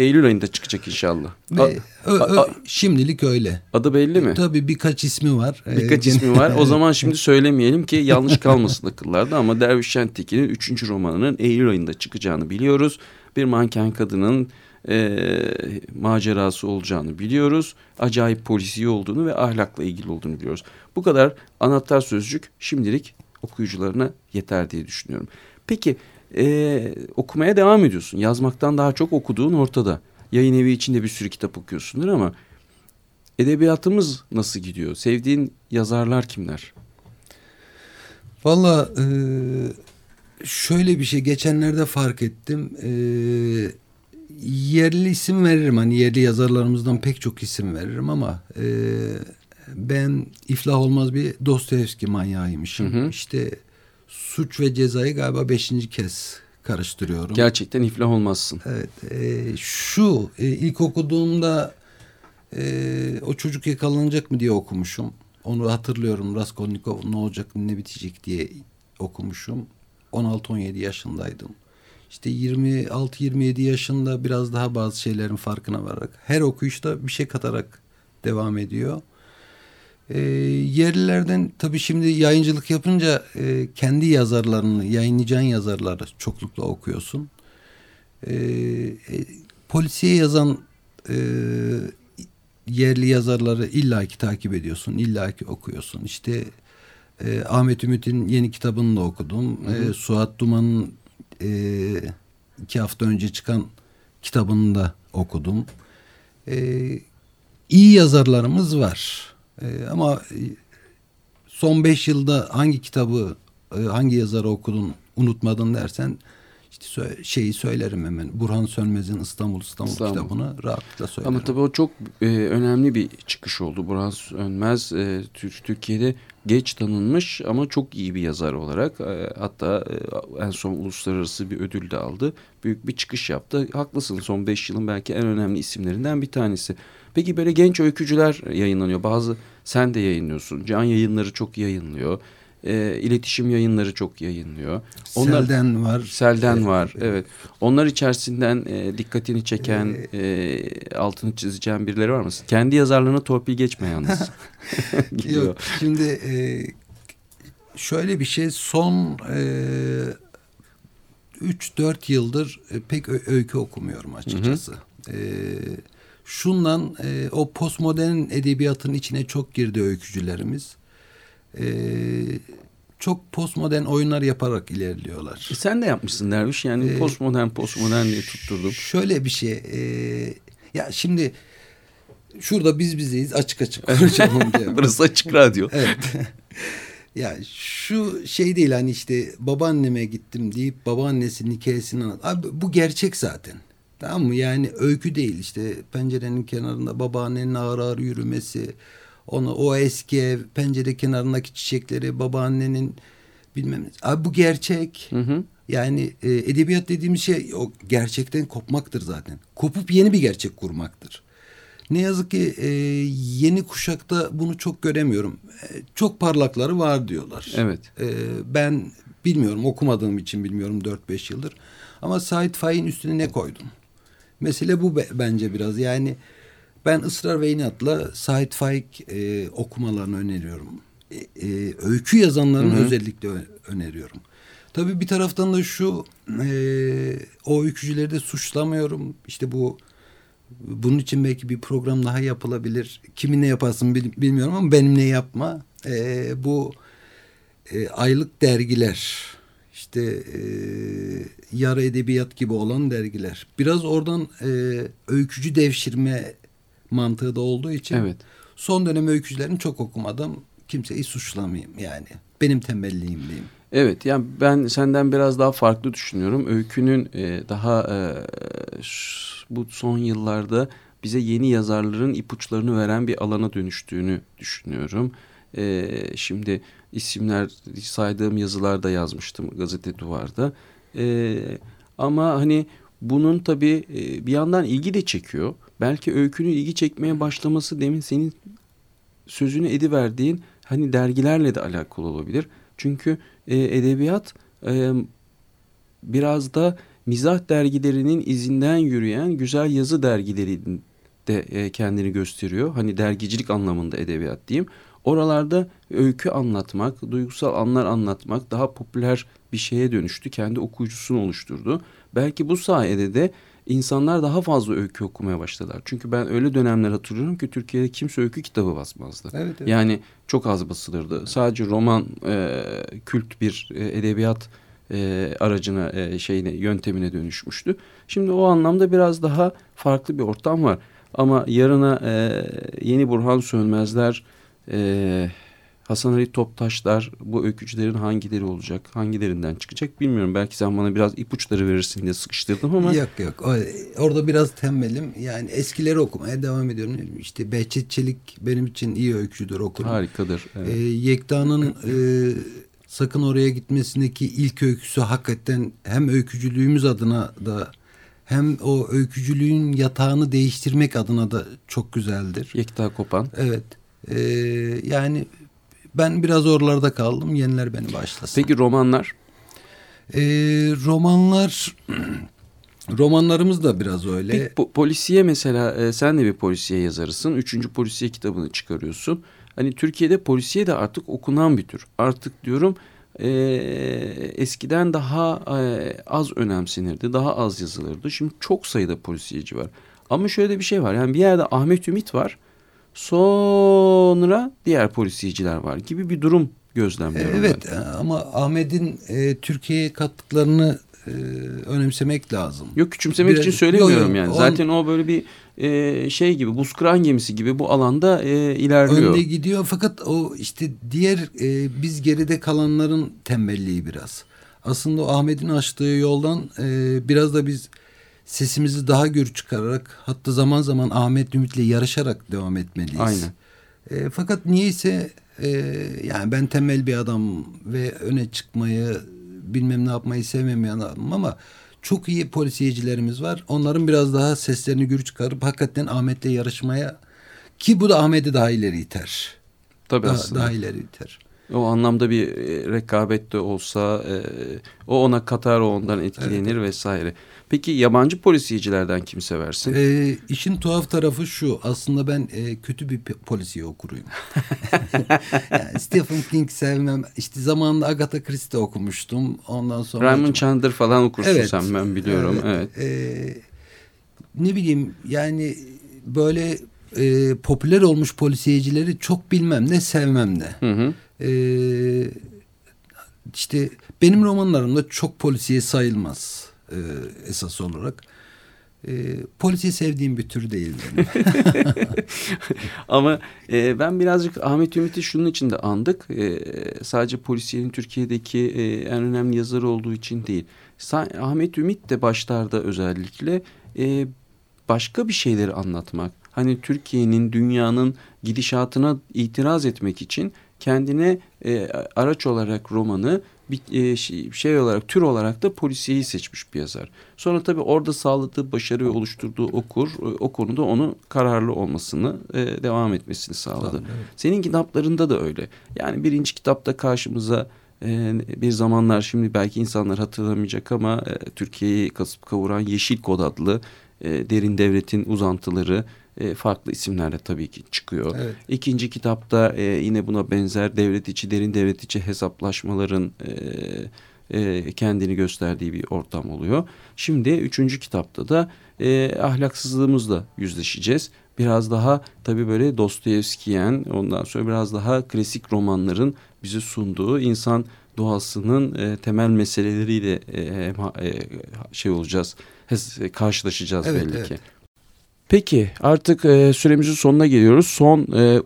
Eylül ayında çıkacak inşallah. ve, A- a- a- şimdilik öyle. adı belli mi? Tabii birkaç ismi var. Birkaç gene- ismi var. O zaman şimdi söylemeyelim ki yanlış kalmasın akıllarda ama Derviş Şentekin'in 3. romanının Eylül ayında çıkacağını biliyoruz. Bir manken kadının e, macerası olacağını biliyoruz. Acayip polisiye olduğunu ve ahlakla ilgili olduğunu biliyoruz. Bu kadar anahtar sözcük şimdilik okuyucularına yeter diye düşünüyorum. Peki e, okumaya devam ediyorsun. Yazmaktan daha çok okuduğun ortada. Yayın evi içinde bir sürü kitap okuyorsundur ama edebiyatımız nasıl gidiyor? Sevdiğin yazarlar kimler? Valla e, şöyle bir şey geçenlerde fark ettim. E, yerli isim veririm. Hani yerli yazarlarımızdan pek çok isim veririm ama e, ben iflah olmaz bir Dostoyevski manyağıymışım. Hı hı. İşte suç ve cezayı galiba beşinci kez karıştırıyorum. Gerçekten iflah olmazsın. Evet. e, şu e, ilk okuduğumda e, o çocuk yakalanacak mı diye okumuşum. Onu hatırlıyorum. Raskolnikov ne olacak ne bitecek diye okumuşum. 16-17 yaşındaydım. İşte 26-27 yaşında biraz daha bazı şeylerin farkına vararak her okuyuşta bir şey katarak devam ediyor. E, yerlilerden tabii şimdi yayıncılık yapınca e, kendi yazarlarını, yayınlayacağın yazarları çoklukla okuyorsun. E, e, polisiye yazan e, yerli yazarları illaki takip ediyorsun, illaki okuyorsun. İşte e, Ahmet Ümit'in yeni kitabını da okudum. E, Suat Duman'ın e, iki hafta önce çıkan kitabını da okudum. E, iyi yazarlarımız var. E, ama son beş yılda hangi kitabı, e, hangi yazarı okudun unutmadın dersen işte şeyi söylerim hemen. Burhan Sönmez'in İstanbul İstanbul, İstanbul. kitabını rahatlıkla söylerim. Ama tabii o çok e, önemli bir çıkış oldu. Burhan Önmez e, Tür- Türkiye'de geç tanınmış ama çok iyi bir yazar olarak e, hatta e, en son uluslararası bir ödül de aldı. Büyük bir çıkış yaptı. Haklısın son 5 yılın belki en önemli isimlerinden bir tanesi. Peki böyle genç öykücüler yayınlanıyor. Bazı sen de yayınlıyorsun. Can yayınları çok yayınlıyor. E, iletişim yayınları çok yayınlıyor. Onlar, Selden var. Selden var. Evet. Onlar içerisinden e, dikkatini çeken, e, altını çizeceğin birileri var mı? Kendi yazarlığına torpil geçme yalnız. Yok şimdi e, şöyle bir şey son e, 3-4 yıldır e, pek öykü okumuyorum açıkçası. E, şundan e, o postmodern edebiyatın içine çok girdi öykücülerimiz. E, çok postmodern oyunlar yaparak ilerliyorlar. E, sen de yapmışsın Derviş. Yani Ee, postmodern postmodern diye tutturdum. Şöyle bir şey. e, ya şimdi şurada biz bizeyiz açık açık konuşalım diye. Burası açık radyo. Evet. ya şu şey değil hani işte babaanneme gittim deyip babaannesinin hikayesini anlat. Abi bu gerçek zaten. Tamam mı? Yani öykü değil işte pencerenin kenarında babaannenin ağır ağır yürümesi. Onu o eski ev, pencere kenarındaki çiçekleri, babaannenin bilmem ne. Abi bu gerçek. Hı hı. Yani e, edebiyat dediğimiz şey o gerçekten kopmaktır zaten. Kopup yeni bir gerçek kurmaktır. Ne yazık ki e, yeni kuşakta bunu çok göremiyorum. E, çok parlakları var diyorlar. Evet. E, ben bilmiyorum okumadığım için bilmiyorum 4-5 yıldır. Ama Said Faik'in üstüne ne koydum? Mesele bu be- bence biraz. Yani ben ısrar ve inatla Said Faik e, okumalarını öneriyorum. E, e, öykü yazanlarını özellikle ö- öneriyorum. Tabii bir taraftan da şu e, o öykücüleri de suçlamıyorum. İşte bu bunun için belki bir program daha yapılabilir. Kiminle yaparsın bil- bilmiyorum ama benimle yapma. E, bu e, aylık dergiler işte e, yarı edebiyat gibi olan dergiler. Biraz oradan e, öykücü devşirme mantığı da olduğu için Evet. son dönem öykücülerini çok okumadım. Kimseyi suçlamayayım yani. Benim tembelliğim diyeyim. Evet yani ben senden biraz daha farklı düşünüyorum. Öykünün e, daha e, bu son yıllarda bize yeni yazarların ipuçlarını veren bir alana dönüştüğünü düşünüyorum. E, şimdi isimler saydığım yazılarda yazmıştım gazete duvarda. E, ama hani bunun tabii e, bir yandan ilgi de çekiyor. Belki öykünün ilgi çekmeye başlaması demin senin sözünü ediverdiğin hani dergilerle de alakalı olabilir. Çünkü e, edebiyat e, biraz da mizah dergilerinin izinden yürüyen güzel yazı dergileri de e, kendini gösteriyor. Hani dergicilik anlamında edebiyat diyeyim. Oralarda öykü anlatmak, duygusal anlar anlatmak daha popüler bir şeye dönüştü. Kendi okuyucusunu oluşturdu. Belki bu sayede de insanlar daha fazla öykü okumaya başladılar. Çünkü ben öyle dönemler hatırlıyorum ki Türkiye'de kimse öykü kitabı basmazdı. Evet, evet. Yani çok az basılırdı. Sadece roman e, kült bir e, edebiyat e, aracına e, şeyine yöntemine dönüşmüştü. Şimdi o anlamda biraz daha farklı bir ortam var. Ama yarına e, yeni Burhan Sönmezler, e, Hasan Ali Toptaşlar bu öykücülerin hangileri olacak, hangilerinden çıkacak bilmiyorum. Belki sen bana biraz ipuçları verirsin diye sıkıştırdım ama Yok yok. O- orada biraz tembelim. Yani eskileri okumaya devam ediyorum. İşte Behçet Çelik benim için iyi öykücüdür okurum. harikadır. Evet. Ee, Yekta'nın e, sakın oraya gitmesindeki ilk öyküsü hakikaten hem öykücülüğümüz adına da hem o öykücülüğün yatağını değiştirmek adına da çok güzeldir. Yekta Kopan. Evet. Ee, yani ben biraz oralarda kaldım. Yeniler beni başlasın. Peki romanlar? Ee, romanlar romanlarımız da biraz öyle. Peki, po- polisiye mesela e, sen de bir polisiye yazarısın. Üçüncü polisiye kitabını çıkarıyorsun. Hani Türkiye'de polisiye de artık okunan bir tür. Artık diyorum e, eskiden daha e, az önemsenirdi. Daha az yazılırdı. Şimdi çok sayıda polisiyeci var. Ama şöyle de bir şey var. Yani bir yerde Ahmet Ümit var. Sonra diğer polisiyeciler var gibi bir durum gözlemliyorum. ben. Evet e, ama Ahmet'in e, Türkiye'ye kattıklarını e, önemsemek lazım. Yok küçümsemek Biraz- için söylemiyorum Yok, yok, yani. on- Zaten o böyle bir e, şey gibi buz kıran gemisi gibi bu alanda e, ilerliyor. Önde gidiyor fakat o işte diğer e, biz geride kalanların tembelliği biraz. aslında Ahmet'in açtığı yoldan e, biraz da biz sesimizi daha gür çıkararak hatta zaman zaman Ahmet Ümit'le yarışarak devam etmeliyiz. Aynen. E, fakat niyeyse e, yani ben temel bir adam ve öne çıkmayı bilmem ne yapmayı sevmemeyen adamım ama çok iyi polisiyecilerimiz var. Onların biraz daha seslerini gür çıkarıp hakikaten Ahmet'le yarışmaya ki bu da Ahmet'i daha ileri iter. Tabii Daha, aslında. daha ileri iter. O anlamda bir rekabet de olsa e, o ona katar o ondan etkilenir vesaire. Peki yabancı polisiyecilerden kimi seversin? Ee, işin tuhaf tarafı şu. Aslında ben e, kötü bir polisiye okuruyum. yani Stephen King sevmem. İşte zamanında Agatha Christie okumuştum. Ondan sonra... Raymond Chandler falan okursun Evet. sen ben biliyorum. Evet. Ee, ne bileyim yani böyle e, popüler olmuş polisiyecileri çok bilmem ne sevmem de. Hı hı. Ee, işte benim romanlarımda çok polisiye sayılmaz e, esas olarak. E, polisiye sevdiğim bir tür değil. Ama e, ben birazcık Ahmet Ümit'i şunun için de andık. E, sadece polisiyenin Türkiye'deki e, en önemli yazarı olduğu için değil. Sa- Ahmet Ümit de başlarda özellikle e, başka bir şeyleri anlatmak. Hani Türkiye'nin, dünyanın gidişatına itiraz etmek için kendine e, araç olarak romanı bir e, şey, şey olarak tür olarak da polisiyeyi seçmiş bir yazar. Sonra tabii orada sağladığı başarı ve oluşturduğu okur e, o konuda onu kararlı olmasını e, devam etmesini sağladı. Tabii, evet. Senin kitaplarında da öyle. Yani birinci kitapta karşımıza e, bir zamanlar şimdi belki insanlar hatırlamayacak ama e, Türkiye'yi kasıp kavuran Yeşil Kod adlı e, derin devletin uzantıları e, farklı isimlerle tabii ki çıkıyor. Evet. İkinci kitapta e, yine buna benzer devlet içi, derin devlet içi hesaplaşmaların e, e, kendini gösterdiği bir ortam oluyor. Şimdi üçüncü kitapta da e, ahlaksızlığımızla yüzleşeceğiz. Biraz daha tabii böyle Dostoyevskiyen ondan sonra biraz daha klasik romanların bize sunduğu insan doğasının e, temel meseleleriyle e, e, şey olacağız, karşılaşacağız Evet, belli evet. ki. Peki artık e, süremizin sonuna geliyoruz. Son e,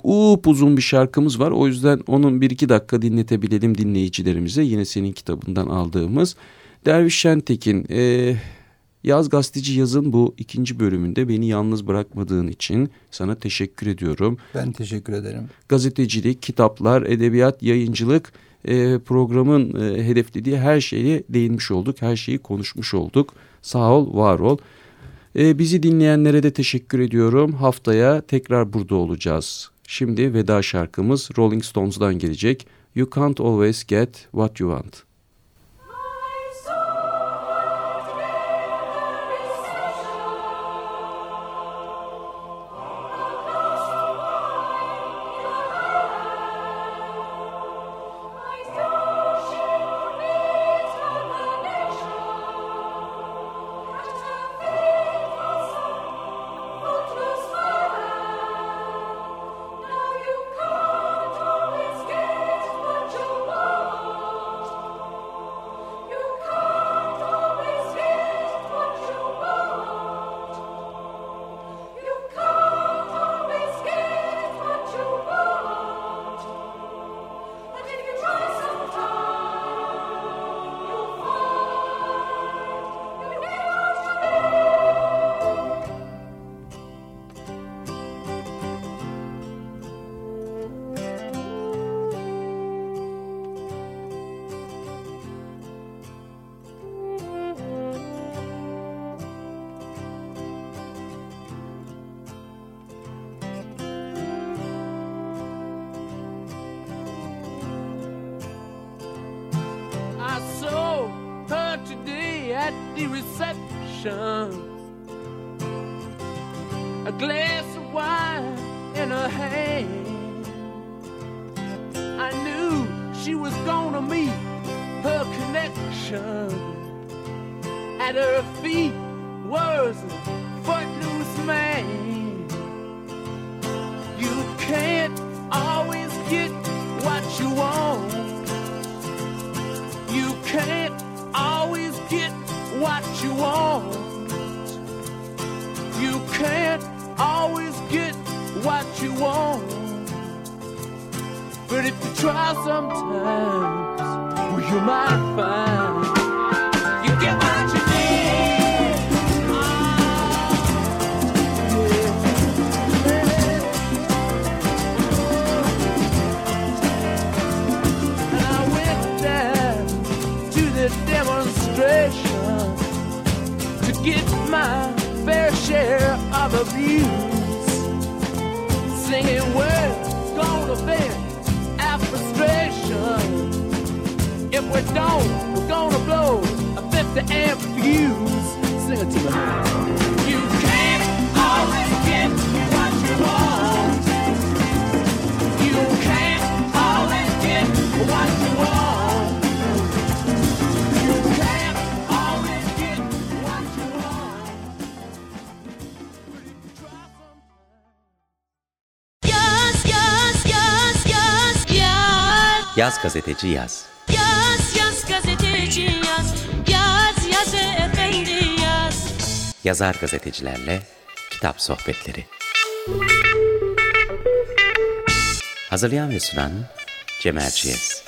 uzun bir şarkımız var. O yüzden onun bir iki dakika dinletebilelim dinleyicilerimize. Yine senin kitabından aldığımız. Derviş Şentekin e, Yaz Gazeteci Yaz'ın bu ikinci bölümünde beni yalnız bırakmadığın için sana teşekkür ediyorum. Ben teşekkür ederim. Gazetecilik, kitaplar, edebiyat, yayıncılık e, programın e, hedeflediği her şeye değinmiş olduk. Her şeyi konuşmuş olduk. Sağ ol, var ol. E, bizi dinleyenlere de teşekkür ediyorum. Haftaya tekrar burada olacağız. Şimdi veda şarkımız Rolling Stones'dan gelecek. You can't always get what you want. Of abuse. Singing words gonna vent our frustration. If we don't, we're gonna blow a 50 amp fuse. Sing it to me. You can't always get what you want. Yaz gazeteci yaz. Yaz yaz gazeteci yaz Yaz yaz efendi yaz Yazar gazetecilerle kitap sohbetleri. Hazırlayan ve sunan Cemal Çiğez.